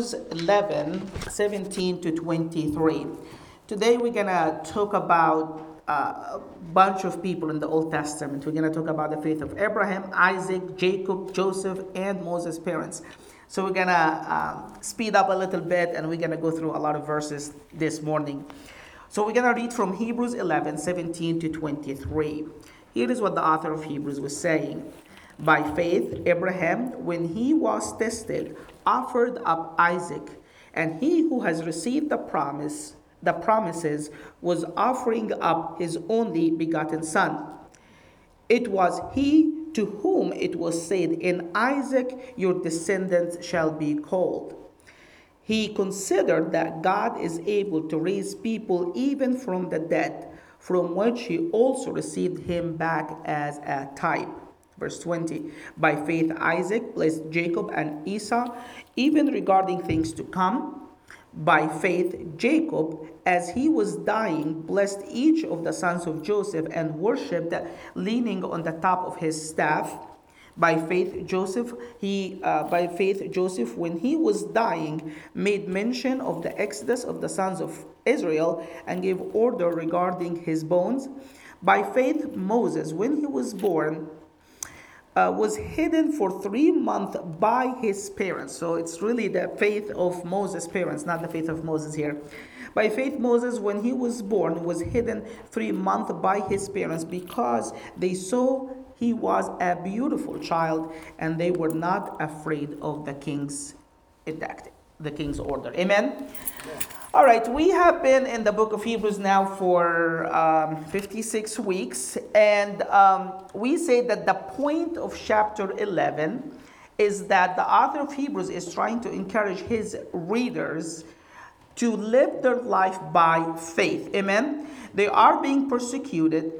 Hebrews 11 17 to 23. Today we're going to talk about uh, a bunch of people in the Old Testament. We're going to talk about the faith of Abraham, Isaac, Jacob, Joseph, and Moses' parents. So we're going to um, speed up a little bit and we're going to go through a lot of verses this morning. So we're going to read from Hebrews 11 17 to 23. Here is what the author of Hebrews was saying. By faith, Abraham, when he was tested, offered up Isaac, and he who has received the promise, the promises, was offering up his only begotten son. It was he to whom it was said, In Isaac your descendants shall be called. He considered that God is able to raise people even from the dead, from which he also received him back as a type. Verse 20 By faith, Isaac blessed Jacob and Esau, even regarding things to come. By faith, Jacob, as he was dying, blessed each of the sons of Joseph and worshipped, leaning on the top of his staff. By faith, Joseph, he, uh, by faith, Joseph, when he was dying, made mention of the exodus of the sons of Israel and gave order regarding his bones. By faith, Moses, when he was born, uh, was hidden for three months by his parents. So it's really the faith of Moses' parents, not the faith of Moses here. By faith, Moses, when he was born, was hidden three months by his parents because they saw he was a beautiful child and they were not afraid of the king's edict, the king's order. Amen. Yeah. All right, we have been in the book of Hebrews now for um, 56 weeks, and um, we say that the point of chapter 11 is that the author of Hebrews is trying to encourage his readers to live their life by faith. Amen? They are being persecuted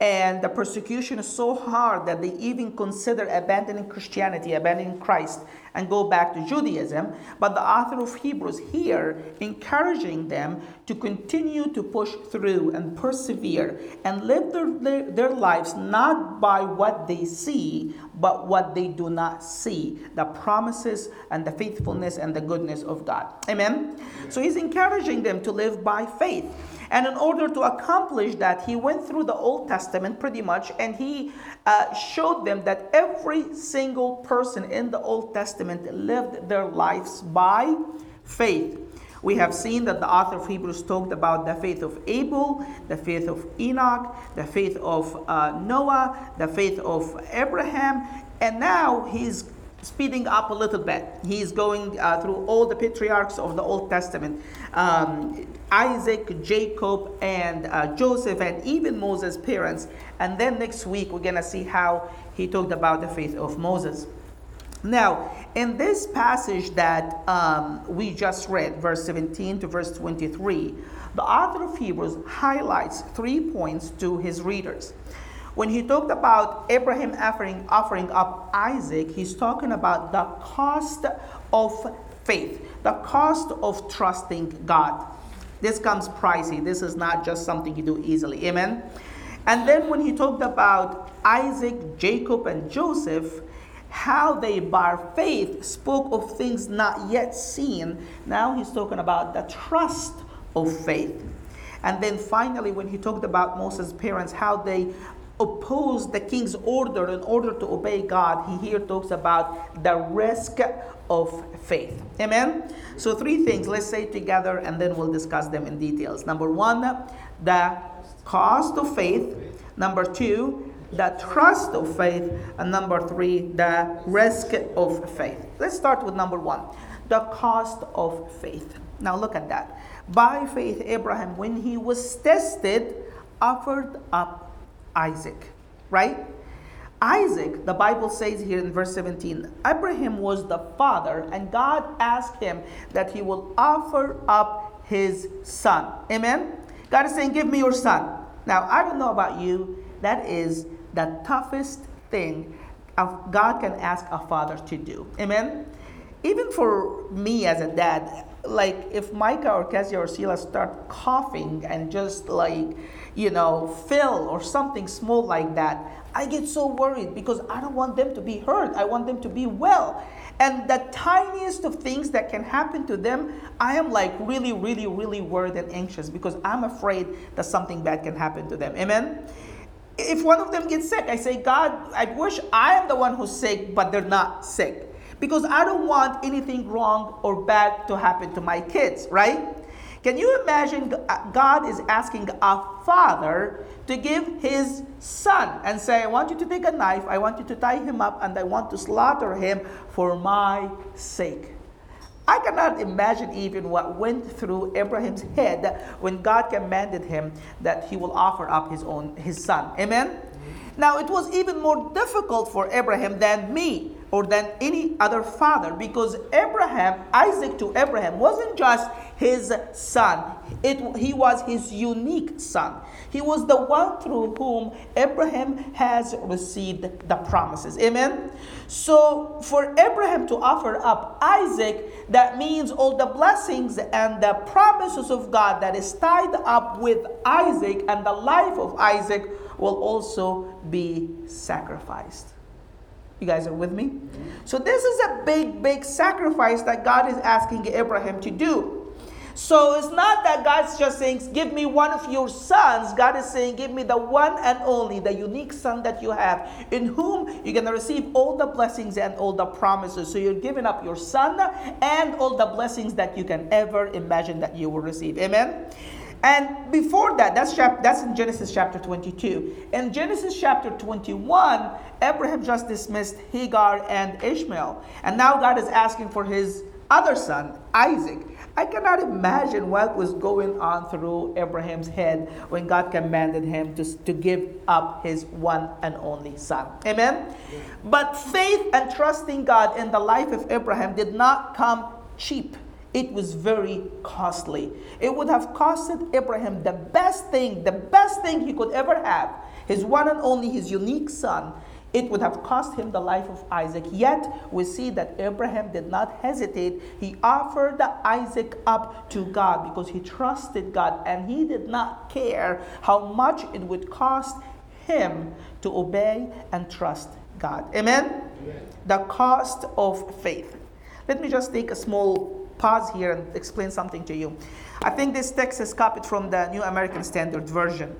and the persecution is so hard that they even consider abandoning Christianity, abandoning Christ, and go back to Judaism. But the author of Hebrews here encouraging them to continue to push through and persevere and live their, their, their lives not by what they see, but what they do not see the promises and the faithfulness and the goodness of God. Amen? So he's encouraging them to live by faith. And in order to accomplish that, he went through the Old Testament pretty much and he uh, showed them that every single person in the Old Testament lived their lives by faith. We have seen that the author of Hebrews talked about the faith of Abel, the faith of Enoch, the faith of uh, Noah, the faith of Abraham, and now he's speeding up a little bit. He's going uh, through all the patriarchs of the Old Testament. Um, Isaac, Jacob, and uh, Joseph, and even Moses' parents. And then next week, we're going to see how he talked about the faith of Moses. Now, in this passage that um, we just read, verse 17 to verse 23, the author of Hebrews highlights three points to his readers. When he talked about Abraham offering, offering up Isaac, he's talking about the cost of faith, the cost of trusting God. This comes pricey. This is not just something you do easily. Amen. And then when he talked about Isaac, Jacob, and Joseph, how they by faith spoke of things not yet seen, now he's talking about the trust of faith. And then finally, when he talked about Moses' parents, how they opposed the king's order in order to obey God, he here talks about the risk of faith. Amen? So, three things, let's say together and then we'll discuss them in details. Number one, the cost of faith. Number two, the trust of faith. And number three, the risk of faith. Let's start with number one the cost of faith. Now, look at that. By faith, Abraham, when he was tested, offered up Isaac, right? Isaac, the Bible says here in verse 17, Abraham was the father, and God asked him that he will offer up his son. Amen? God is saying, Give me your son. Now, I don't know about you, that is the toughest thing God can ask a father to do. Amen? Even for me as a dad, like if Micah or Kezia or Sheila start coughing and just like, you know, Phil or something small like that, I get so worried because I don't want them to be hurt. I want them to be well. And the tiniest of things that can happen to them, I am like really, really, really worried and anxious because I'm afraid that something bad can happen to them. Amen? If one of them gets sick, I say, God, I wish I am the one who's sick, but they're not sick. Because I don't want anything wrong or bad to happen to my kids, right? Can you imagine uh, God is asking a father to give his son and say, I want you to take a knife, I want you to tie him up, and I want to slaughter him for my sake. I cannot imagine even what went through Abraham's head when God commanded him that he will offer up his own his son. Amen. Now it was even more difficult for Abraham than me or than any other father because Abraham, Isaac to Abraham, wasn't just his son, it, he was his unique son. He was the one through whom Abraham has received the promises. Amen? So, for Abraham to offer up Isaac, that means all the blessings and the promises of God that is tied up with Isaac and the life of Isaac will also be sacrificed. You guys are with me? So, this is a big, big sacrifice that God is asking Abraham to do. So, it's not that God's just saying, Give me one of your sons. God is saying, Give me the one and only, the unique son that you have, in whom you're going to receive all the blessings and all the promises. So, you're giving up your son and all the blessings that you can ever imagine that you will receive. Amen? And before that, that's, chap- that's in Genesis chapter 22. In Genesis chapter 21, Abraham just dismissed Hagar and Ishmael. And now God is asking for his other son, Isaac. I cannot imagine what was going on through Abraham's head when God commanded him to, to give up his one and only son. Amen? But faith and trusting God in the life of Abraham did not come cheap it was very costly. It would have costed Abraham the best thing, the best thing he could ever have, his one and only, his unique son. It would have cost him the life of Isaac. Yet we see that Abraham did not hesitate. He offered Isaac up to God because he trusted God and he did not care how much it would cost him to obey and trust God. Amen? Amen. The cost of faith. Let me just take a small pause here and explain something to you. I think this text is copied from the New American Standard Version.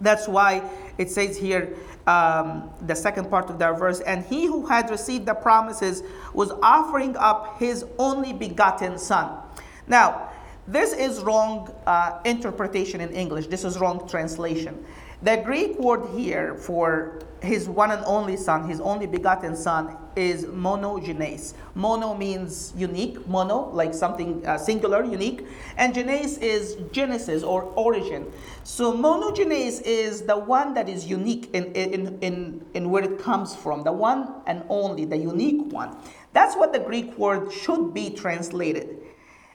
That's why it says here, um, the second part of that verse, and he who had received the promises was offering up his only begotten son. Now, this is wrong uh, interpretation in English. This is wrong translation. The Greek word here for his one and only son, his only begotten son, is monogenes. Mono means unique, mono, like something uh, singular, unique. And genes is genesis or origin. So monogenes is the one that is unique in, in, in, in where it comes from, the one and only, the unique one. That's what the Greek word should be translated.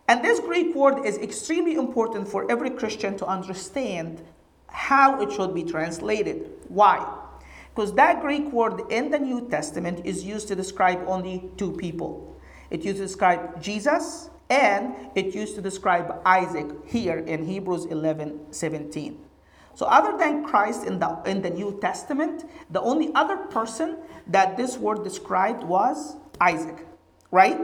And this Greek word is extremely important for every Christian to understand how it should be translated. Why? Because that Greek word in the New Testament is used to describe only two people. It used to describe Jesus and it used to describe Isaac here in Hebrews 11 17. So, other than Christ in the, in the New Testament, the only other person that this word described was Isaac, right?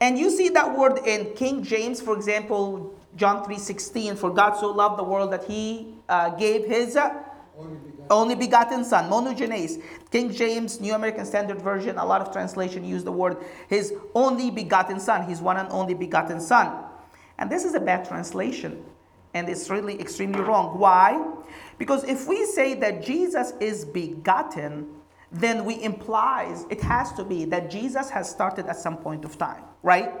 And you see that word in King James, for example, John 3:16, for God so loved the world that he uh, gave his uh, only, begotten. only begotten son, monogenes. King James, New American Standard Version, a lot of translation use the word his only begotten son, his one and only begotten son. And this is a bad translation. And it's really extremely wrong. Why? Because if we say that Jesus is begotten, then we implies it has to be that Jesus has started at some point of time, right?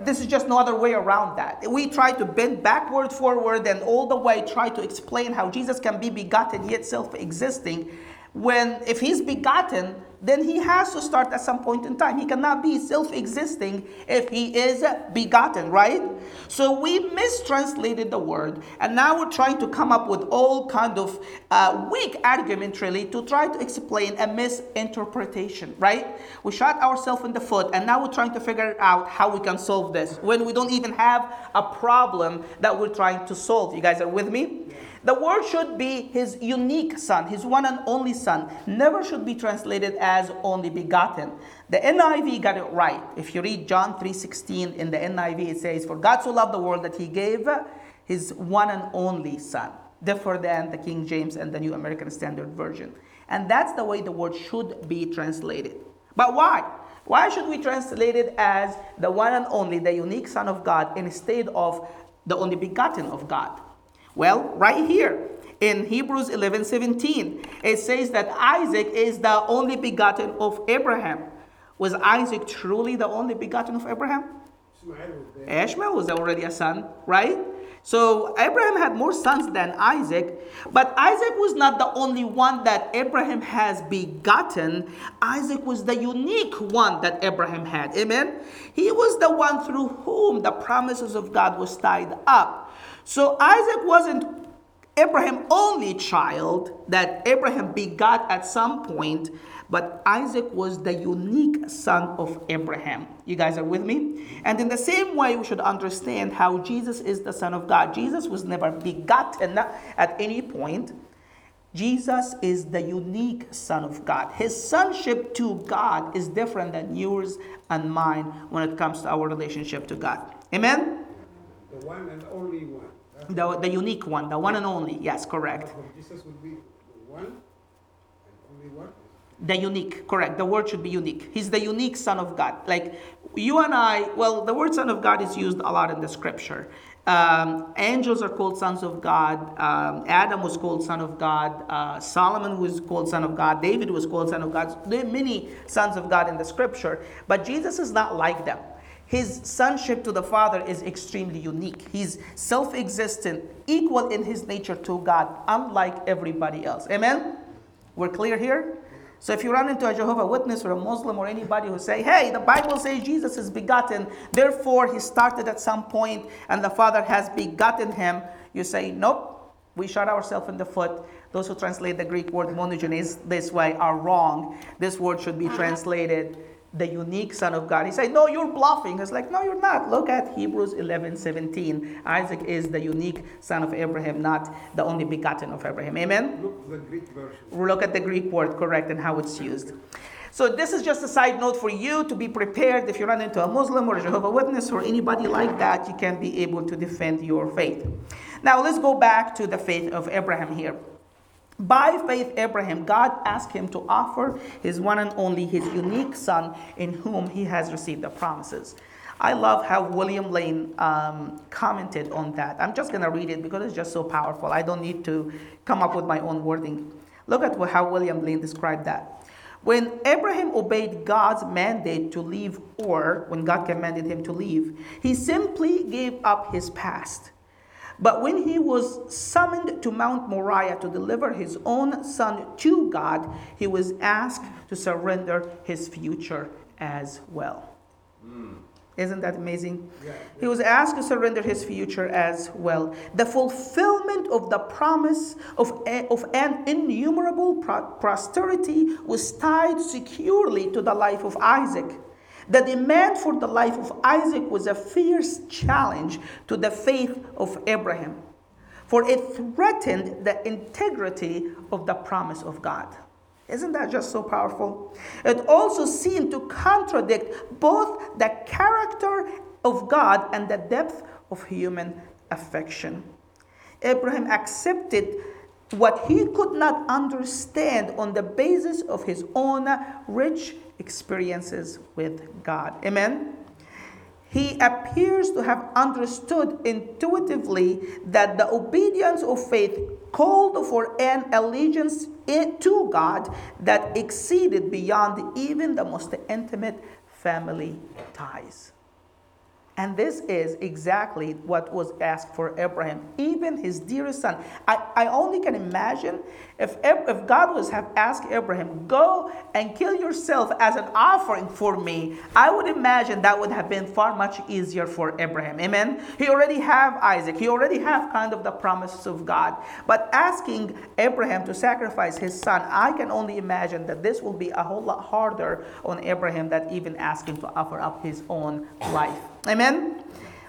This is just no other way around that. We try to bend backward, forward, and all the way try to explain how Jesus can be begotten yet self existing. When, if he's begotten, then he has to start at some point in time. He cannot be self existing if he is begotten, right? So we mistranslated the word, and now we're trying to come up with all kind of uh, weak argument, really, to try to explain a misinterpretation, right? We shot ourselves in the foot, and now we're trying to figure out how we can solve this when we don't even have a problem that we're trying to solve. You guys are with me? The word should be his unique son, his one and only son. Never should be translated as only begotten. The NIV got it right. If you read John 3:16 in the NIV, it says, For God so loved the world that he gave his one and only son. Different than the King James and the New American Standard Version. And that's the way the word should be translated. But why? Why should we translate it as the one and only, the unique Son of God, instead of the only begotten of God? Well, right here in Hebrews 11 17, it says that Isaac is the only begotten of Abraham. Was Isaac truly the only begotten of Abraham? Ishmael was already a son, right? So Abraham had more sons than Isaac, but Isaac was not the only one that Abraham has begotten. Isaac was the unique one that Abraham had. Amen. He was the one through whom the promises of God was tied up. So Isaac wasn't Abraham only child that Abraham begot at some point, but Isaac was the unique son of Abraham. You guys are with me? And in the same way, we should understand how Jesus is the Son of God. Jesus was never begotten at any point. Jesus is the unique Son of God. His sonship to God is different than yours and mine when it comes to our relationship to God. Amen? The one and only one. The, the unique one, the one and only. Yes, correct. Jesus would be the one and only one. The unique, correct. The word should be unique. He's the unique Son of God. Like you and I, well, the word Son of God is used a lot in the scripture. Um, angels are called sons of God. Um, Adam was called son of God. Uh, Solomon was called son of God. David was called son of God. There are many sons of God in the scripture, but Jesus is not like them. His sonship to the Father is extremely unique. He's self existent, equal in his nature to God, unlike everybody else. Amen? We're clear here? So if you run into a Jehovah Witness or a Muslim or anybody who say, "Hey, the Bible says Jesus is begotten, therefore he started at some point and the Father has begotten him," you say, "Nope." We shot ourselves in the foot. Those who translate the Greek word monogenes this way are wrong. This word should be uh-huh. translated the unique Son of God. He said, No, you're bluffing. It's like, No, you're not. Look at Hebrews 11 17. Isaac is the unique son of Abraham, not the only begotten of Abraham. Amen? Look the Greek version. Look at the Greek word, correct, and how it's used. So, this is just a side note for you to be prepared. If you run into a Muslim or a Jehovah Witness or anybody like that, you can be able to defend your faith. Now, let's go back to the faith of Abraham here. By faith, Abraham, God asked him to offer his one and only, his unique son, in whom he has received the promises. I love how William Lane um, commented on that. I'm just going to read it because it's just so powerful. I don't need to come up with my own wording. Look at how William Lane described that. When Abraham obeyed God's mandate to leave Ur, when God commanded him to leave, he simply gave up his past. But when he was summoned to Mount Moriah to deliver his own son to God, he was asked to surrender his future as well. Mm. Isn't that amazing? Yeah. He was asked to surrender his future as well. The fulfillment of the promise of, a, of an innumerable pro- posterity was tied securely to the life of Isaac. The demand for the life of Isaac was a fierce challenge to the faith of Abraham, for it threatened the integrity of the promise of God. Isn't that just so powerful? It also seemed to contradict both the character of God and the depth of human affection. Abraham accepted what he could not understand on the basis of his own rich experiences with God. Amen? He appears to have understood intuitively that the obedience of faith called for an allegiance to God that exceeded beyond even the most intimate family ties. And this is exactly what was asked for Abraham, even his dearest son. I, I only can imagine if, if God was have asked Abraham, go and kill yourself as an offering for me, I would imagine that would have been far much easier for Abraham. Amen. He already have Isaac. He already have kind of the promises of God. But asking Abraham to sacrifice his son, I can only imagine that this will be a whole lot harder on Abraham than even asking to offer up his own life. Amen?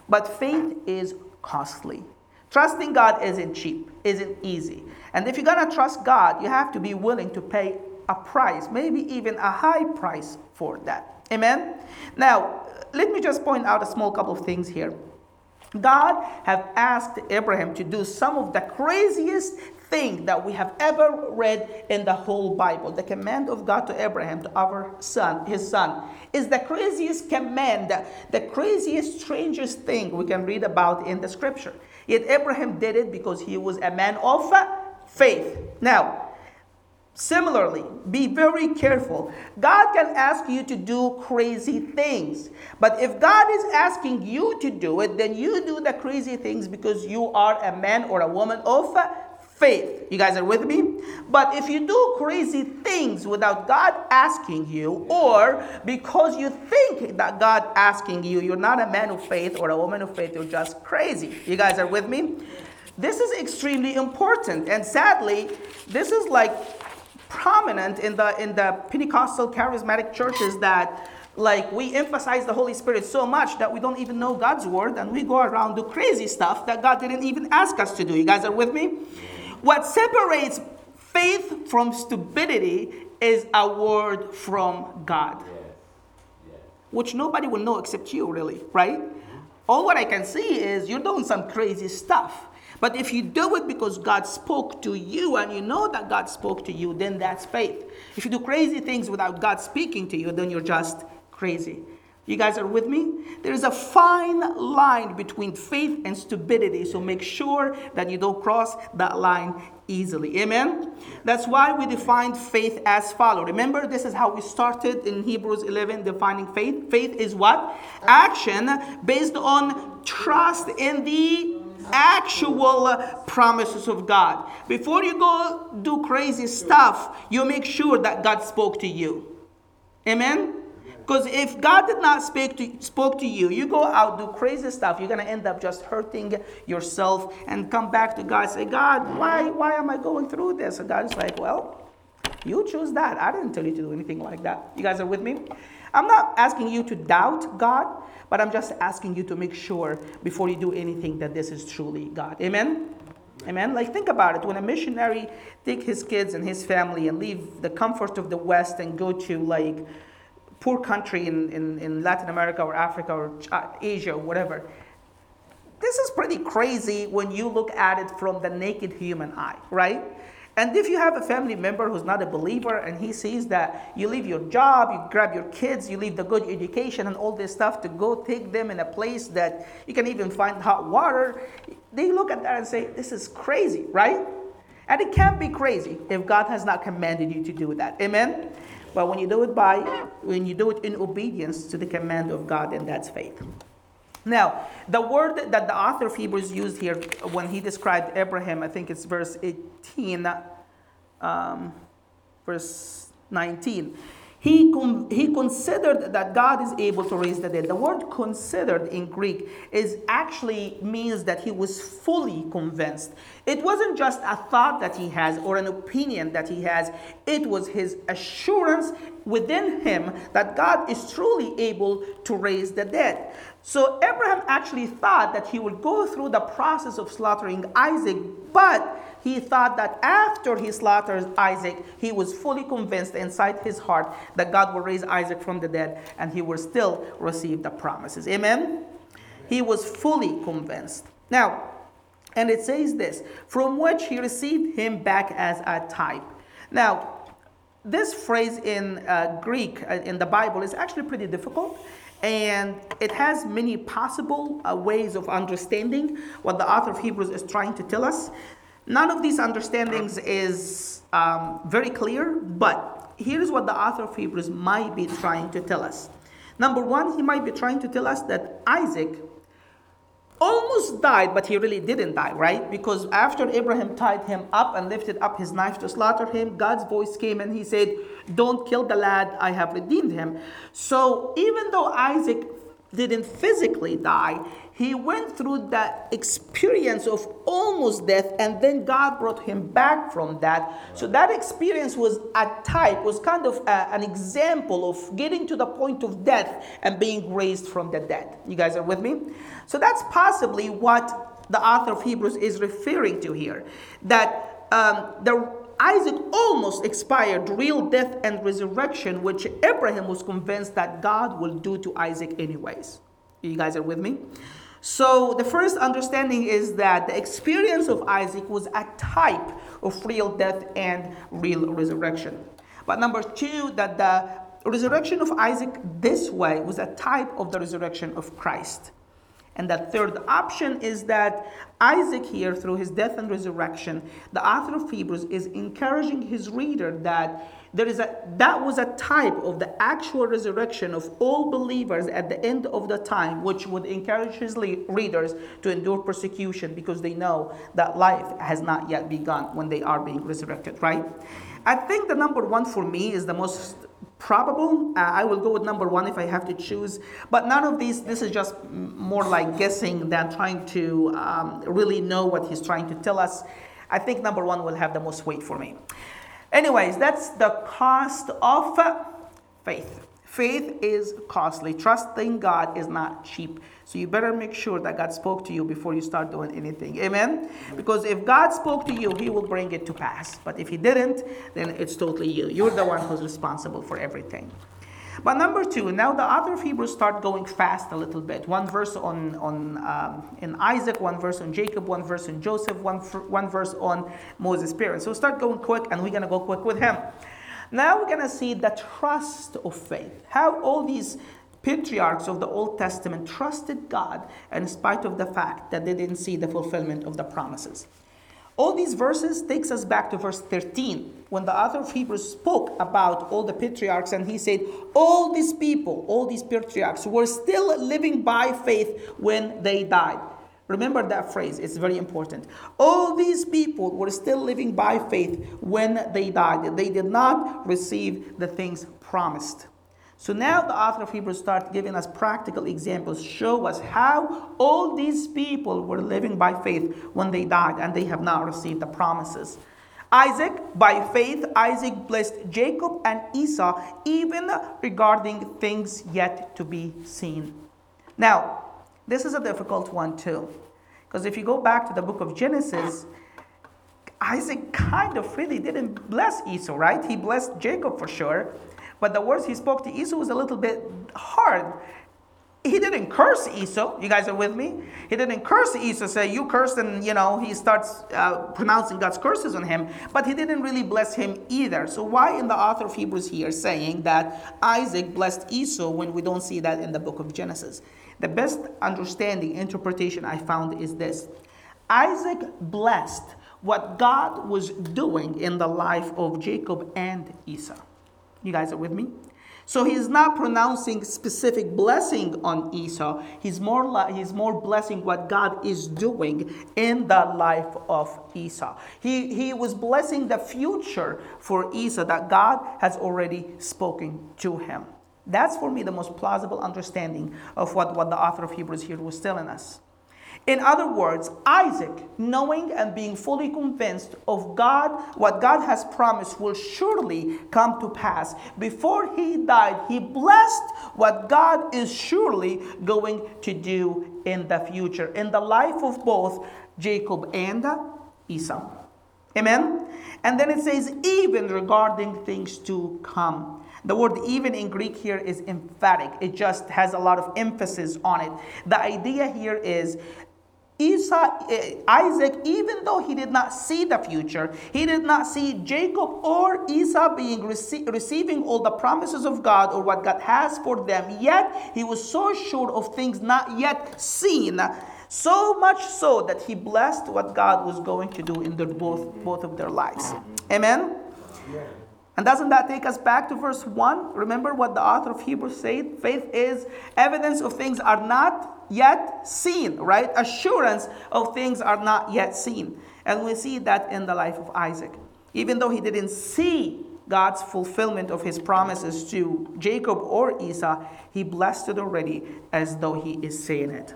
But faith is costly. Trusting God isn't cheap, isn't easy. And if you're going to trust God, you have to be willing to pay a price, maybe even a high price for that. Amen? Now, let me just point out a small couple of things here. God have asked Abraham to do some of the craziest thing that we have ever read in the whole Bible. The command of God to Abraham to our son, his son, is the craziest command, the craziest, strangest thing we can read about in the scripture. Yet Abraham did it because he was a man of faith. Now, Similarly, be very careful. God can ask you to do crazy things. But if God is asking you to do it, then you do the crazy things because you are a man or a woman of faith. You guys are with me? But if you do crazy things without God asking you, or because you think that God asking you, you're not a man of faith or a woman of faith, you're just crazy. You guys are with me? This is extremely important. And sadly, this is like prominent in the in the Pentecostal charismatic churches that like we emphasize the Holy Spirit so much that we don't even know God's word and we go around do crazy stuff that God didn't even ask us to do. You guys are with me? What separates faith from stupidity is a word from God. Which nobody will know except you, really, right? All what I can see is you're doing some crazy stuff. But if you do it because God spoke to you and you know that God spoke to you, then that's faith. If you do crazy things without God speaking to you, then you're just crazy. You guys are with me? There is a fine line between faith and stupidity, so make sure that you don't cross that line easily. Amen? That's why we defined faith as follow. Remember, this is how we started in Hebrews 11 defining faith. Faith is what? Action based on trust in the actual promises of God. Before you go do crazy stuff, you make sure that God spoke to you. Amen? Because if God did not speak to, spoke to you, you go out, do crazy stuff, you're going to end up just hurting yourself and come back to God say, God, why, why am I going through this? And God's like, well, you choose that. I didn't tell you to do anything like that. You guys are with me? I'm not asking you to doubt God. But I'm just asking you to make sure before you do anything that this is truly God. Amen? Amen. Like think about it. When a missionary take his kids and his family and leave the comfort of the West and go to like poor country in, in, in Latin America or Africa or uh, Asia or whatever. This is pretty crazy when you look at it from the naked human eye, right? And if you have a family member who's not a believer and he sees that you leave your job, you grab your kids, you leave the good education and all this stuff to go take them in a place that you can even find hot water, they look at that and say, This is crazy, right? And it can't be crazy if God has not commanded you to do that. Amen? But when you do it by, when you do it in obedience to the command of God, then that's faith. Now, the word that the author of Hebrews used here when he described Abraham, I think it's verse 18, um, verse 19. He, con- he considered that God is able to raise the dead. The word considered in Greek is actually means that he was fully convinced. It wasn't just a thought that he has or an opinion that he has, it was his assurance within him that God is truly able to raise the dead. So Abraham actually thought that he would go through the process of slaughtering Isaac, but he thought that after he slaughtered Isaac, he was fully convinced inside his heart that God will raise Isaac from the dead and he will still receive the promises. Amen? He was fully convinced. Now, and it says this from which he received him back as a type. Now, this phrase in uh, Greek uh, in the Bible is actually pretty difficult and it has many possible uh, ways of understanding what the author of Hebrews is trying to tell us. None of these understandings is um, very clear, but here's what the author of Hebrews might be trying to tell us. Number one, he might be trying to tell us that Isaac almost died, but he really didn't die, right? Because after Abraham tied him up and lifted up his knife to slaughter him, God's voice came and he said, Don't kill the lad, I have redeemed him. So even though Isaac didn't physically die, he went through that experience of almost death and then god brought him back from that so that experience was a type was kind of a, an example of getting to the point of death and being raised from the dead you guys are with me so that's possibly what the author of Hebrews is referring to here. That um, the Isaac almost expired real death and resurrection, which Abraham was convinced that God will do to Isaac anyways. You guys are with me? So, the first understanding is that the experience of Isaac was a type of real death and real resurrection. But number two, that the resurrection of Isaac this way was a type of the resurrection of Christ. And the third option is that Isaac, here, through his death and resurrection, the author of Hebrews is encouraging his reader that there is a that was a type of the actual resurrection of all believers at the end of the time, which would encourage his readers to endure persecution because they know that life has not yet begun when they are being resurrected, right? I think the number one for me is the most probable. Uh, I will go with number one if I have to choose. But none of these, this is just more like guessing than trying to um, really know what he's trying to tell us. I think number one will have the most weight for me. Anyways, that's the cost of faith. Faith is costly. Trusting God is not cheap. So you better make sure that God spoke to you before you start doing anything. Amen? Because if God spoke to you, He will bring it to pass. But if He didn't, then it's totally you. You're the one who's responsible for everything. But number two, now the other Hebrews start going fast a little bit. One verse on, on um, in Isaac, one verse on Jacob, one verse on Joseph, one, one verse on Moses' parents. So start going quick, and we're going to go quick with him. Now we're going to see the trust of faith. How all these patriarchs of the Old Testament trusted God in spite of the fact that they didn't see the fulfillment of the promises. All these verses takes us back to verse 13 when the author of Hebrews spoke about all the patriarchs and he said all these people, all these patriarchs were still living by faith when they died. Remember that phrase, it's very important. All these people were still living by faith when they died. They did not receive the things promised. So now the author of Hebrews starts giving us practical examples, show us how all these people were living by faith when they died and they have not received the promises. Isaac, by faith, Isaac blessed Jacob and Esau, even regarding things yet to be seen. Now, this is a difficult one too, because if you go back to the book of Genesis, Isaac kind of really didn't bless Esau, right? He blessed Jacob for sure, but the words he spoke to Esau was a little bit hard. He didn't curse Esau. You guys are with me? He didn't curse Esau, say, You cursed, and you know, he starts uh, pronouncing God's curses on him. But he didn't really bless him either. So, why in the author of Hebrews here saying that Isaac blessed Esau when we don't see that in the book of Genesis? The best understanding, interpretation I found is this Isaac blessed what God was doing in the life of Jacob and Esau. You guys are with me? So he's not pronouncing specific blessing on Esau. He's more like he's more blessing what God is doing in the life of Esau. He, he was blessing the future for Esau that God has already spoken to him. That's for me the most plausible understanding of what, what the author of Hebrews here was telling us. In other words, Isaac, knowing and being fully convinced of God, what God has promised will surely come to pass. Before he died, he blessed what God is surely going to do in the future, in the life of both Jacob and Esau. Amen? And then it says, even regarding things to come. The word even in Greek here is emphatic. It just has a lot of emphasis on it. The idea here is Esau, eh, Isaac, even though he did not see the future, he did not see Jacob or Esau being rece- receiving all the promises of God or what God has for them, yet he was so sure of things not yet seen, so much so that he blessed what God was going to do in their both, both of their lives. Amen? And doesn't that take us back to verse 1? Remember what the author of Hebrews said? Faith is evidence of things are not yet seen, right? Assurance of things are not yet seen. And we see that in the life of Isaac. Even though he didn't see God's fulfillment of his promises to Jacob or Esau, he blessed it already as though he is saying it.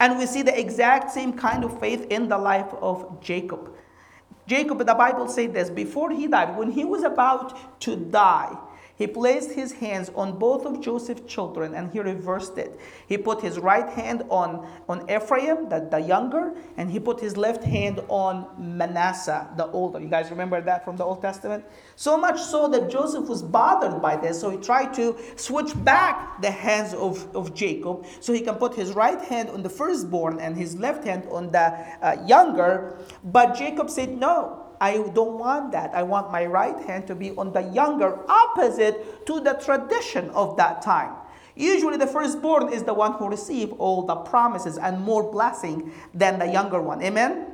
And we see the exact same kind of faith in the life of Jacob. Jacob, the Bible says this before he died, when he was about to die, He placed his hands on both of Joseph's children and he reversed it. He put his right hand on, on Ephraim, the, the younger, and he put his left hand on Manasseh, the older. You guys remember that from the Old Testament? So much so that Joseph was bothered by this, so he tried to switch back the hands of, of Jacob so he can put his right hand on the firstborn and his left hand on the uh, younger. But Jacob said, No, I don't want that. I want my right hand to be on the younger, opposite to the tradition of that time. Usually, the firstborn is the one who receives all the promises and more blessing than the younger one. Amen?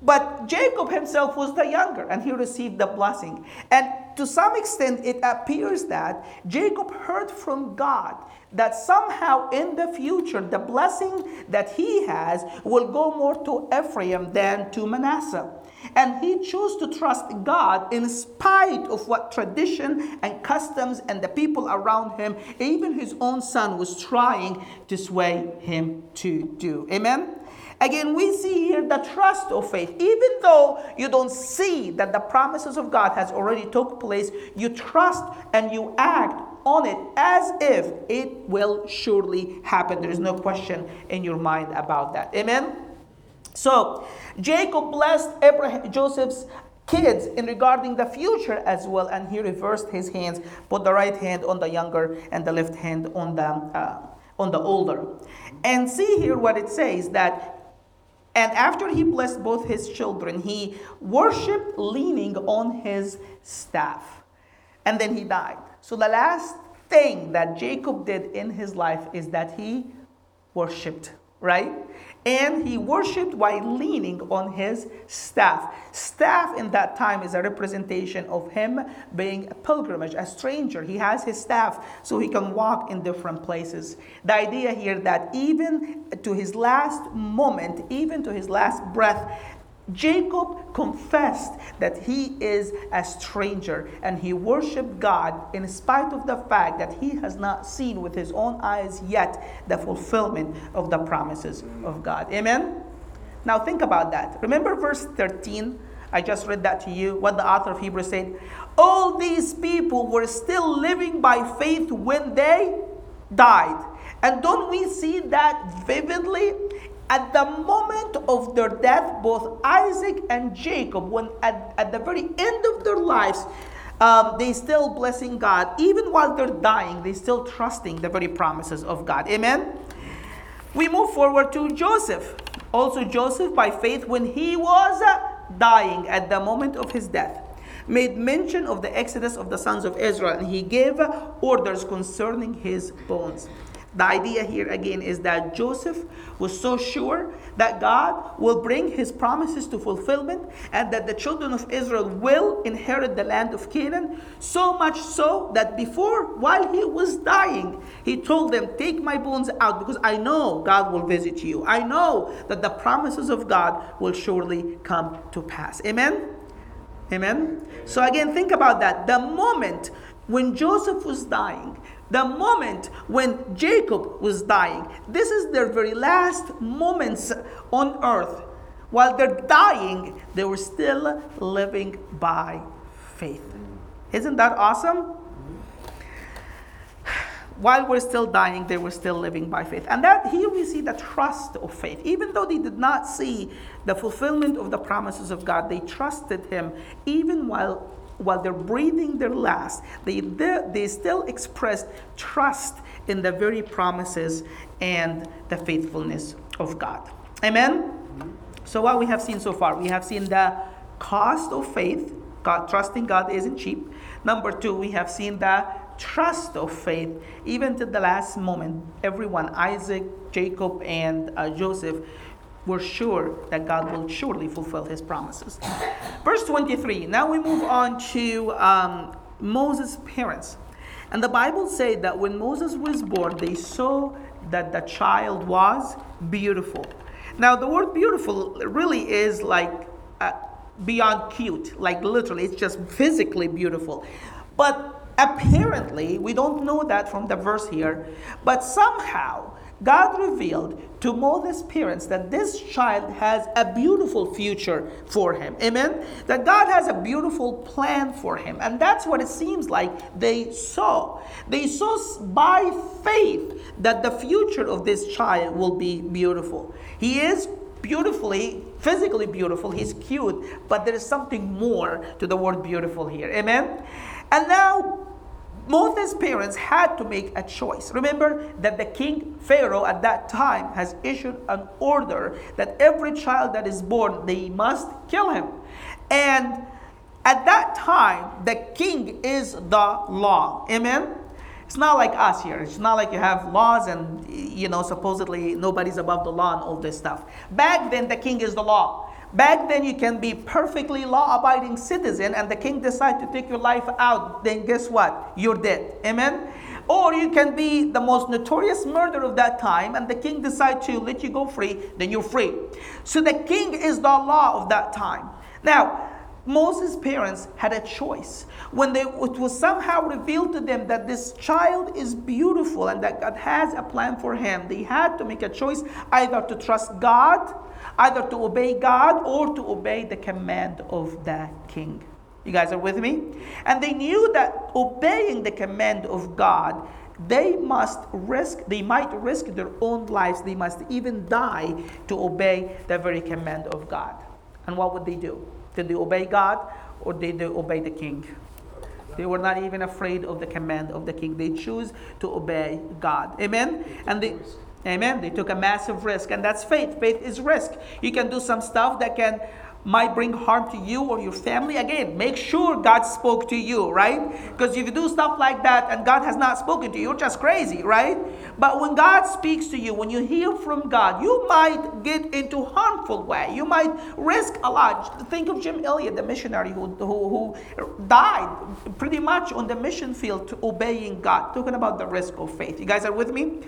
But Jacob himself was the younger and he received the blessing. And to some extent, it appears that Jacob heard from God that somehow in the future, the blessing that he has will go more to Ephraim than to Manasseh. And he chose to trust God in spite of what tradition and customs and the people around him, even his own son, was trying to sway him to do. Amen? Again, we see here the trust of faith. Even though you don't see that the promises of God has already took place, you trust and you act on it as if it will surely happen. There is no question in your mind about that. Amen. So Jacob blessed Abraham, Joseph's kids in regarding the future as well, and he reversed his hands, put the right hand on the younger and the left hand on the uh, on the older. And see here what it says that. And after he blessed both his children, he worshipped leaning on his staff. And then he died. So the last thing that Jacob did in his life is that he worshiped, right? And he worshiped while leaning on his staff. Staff in that time is a representation of him being a pilgrimage, a stranger. He has his staff so he can walk in different places. The idea here that even to his last moment, even to his last breath, Jacob confessed that he is a stranger and he worshiped God in spite of the fact that he has not seen with his own eyes yet the fulfillment of the promises of God. Amen? Now think about that. Remember verse 13? I just read that to you. What the author of Hebrews said. All these people were still living by faith when they died. And don't we see that vividly at the moment of their death, both Isaac and Jacob, when at, at the very end of their lives, um, they still blessing God. Even while they're dying, they still trusting the very promises of God. Amen. We move forward to Joseph. Also, Joseph, by faith, when he was dying at the moment of his death, made mention of the exodus of the sons of Israel, and he gave orders concerning his bones. The idea here again is that Joseph was so sure that God will bring his promises to fulfillment and that the children of Israel will inherit the land of Canaan. So much so that before, while he was dying, he told them, Take my bones out because I know God will visit you. I know that the promises of God will surely come to pass. Amen? Amen? So again, think about that. The moment when Joseph was dying, the moment when Jacob was dying. This is their very last moments on earth. While they're dying, they were still living by faith. Isn't that awesome? While we're still dying, they were still living by faith. And that here we see the trust of faith. Even though they did not see the fulfillment of the promises of God, they trusted Him even while while they're breathing their last, they, they still express trust in the very promises and the faithfulness of God. Amen? So, what we have seen so far, we have seen the cost of faith. God, trusting God isn't cheap. Number two, we have seen the trust of faith, even to the last moment. Everyone, Isaac, Jacob, and uh, Joseph, we're sure that God will surely fulfill his promises. Verse 23, now we move on to um, Moses' parents. And the Bible said that when Moses was born, they saw that the child was beautiful. Now, the word beautiful really is like uh, beyond cute, like literally, it's just physically beautiful. But apparently, we don't know that from the verse here, but somehow God revealed to Moses' parents that this child has a beautiful future for him. Amen? That God has a beautiful plan for him. And that's what it seems like they saw. They saw by faith that the future of this child will be beautiful. He is beautifully, physically beautiful, he's cute, but there is something more to the word beautiful here. Amen? And now Moses' parents had to make a choice. Remember that the king Pharaoh at that time has issued an order that every child that is born, they must kill him. And at that time, the king is the law. Amen? It's not like us here. It's not like you have laws and, you know, supposedly nobody's above the law and all this stuff. Back then, the king is the law. Back then, you can be perfectly law-abiding citizen, and the king decide to take your life out. Then guess what? You're dead. Amen. Or you can be the most notorious murderer of that time, and the king decide to let you go free. Then you're free. So the king is the law of that time. Now, Moses' parents had a choice. When they, it was somehow revealed to them that this child is beautiful and that God has a plan for him, they had to make a choice either to trust God either to obey God or to obey the command of the king. You guys are with me? And they knew that obeying the command of God, they must risk, they might risk their own lives, they must even die to obey the very command of God. And what would they do? Did they obey God or did they obey the king? They were not even afraid of the command of the king. They choose to obey God. Amen? And they Amen. They took a massive risk, and that's faith. Faith is risk. You can do some stuff that can might bring harm to you or your family. Again, make sure God spoke to you, right? Because if you do stuff like that and God has not spoken to you, you're just crazy, right? But when God speaks to you, when you hear from God, you might get into harmful way. You might risk a lot. Think of Jim Elliot, the missionary who, who, who died pretty much on the mission field to obeying God. Talking about the risk of faith. You guys are with me?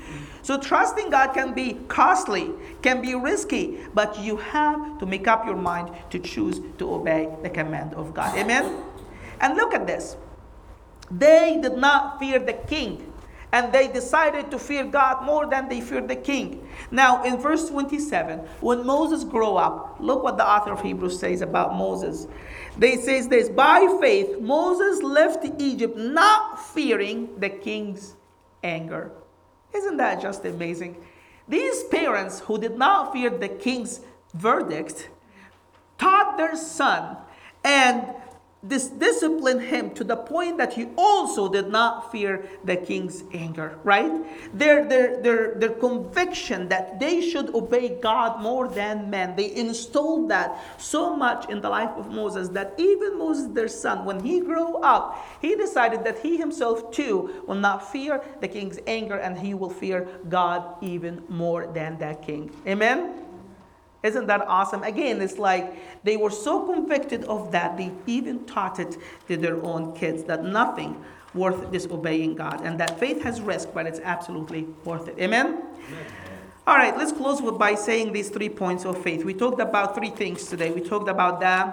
So trusting God can be costly, can be risky, but you have to make up your mind to choose to obey the command of God. Amen? And look at this. They did not fear the king, and they decided to fear God more than they feared the king. Now, in verse 27, when Moses grew up, look what the author of Hebrews says about Moses. They says this, by faith Moses left Egypt not fearing the king's anger. Isn't that just amazing? These parents who did not fear the king's verdict taught their son and this disciplined him to the point that he also did not fear the king's anger, right? Their, their, their, their conviction that they should obey God more than men, they installed that so much in the life of Moses that even Moses, their son, when he grew up, he decided that he himself too will not fear the king's anger and he will fear God even more than that king. Amen? Isn't that awesome? Again, it's like they were so convicted of that, they even taught it to their own kids that nothing worth disobeying God. And that faith has risk, but it's absolutely worth it. Amen? Amen. All right, let's close with, by saying these three points of faith. We talked about three things today. We talked about the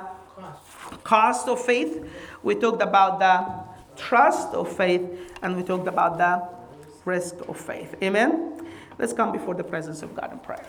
cost of faith, we talked about the trust of faith, and we talked about the risk of faith. Amen? Let's come before the presence of God in prayer.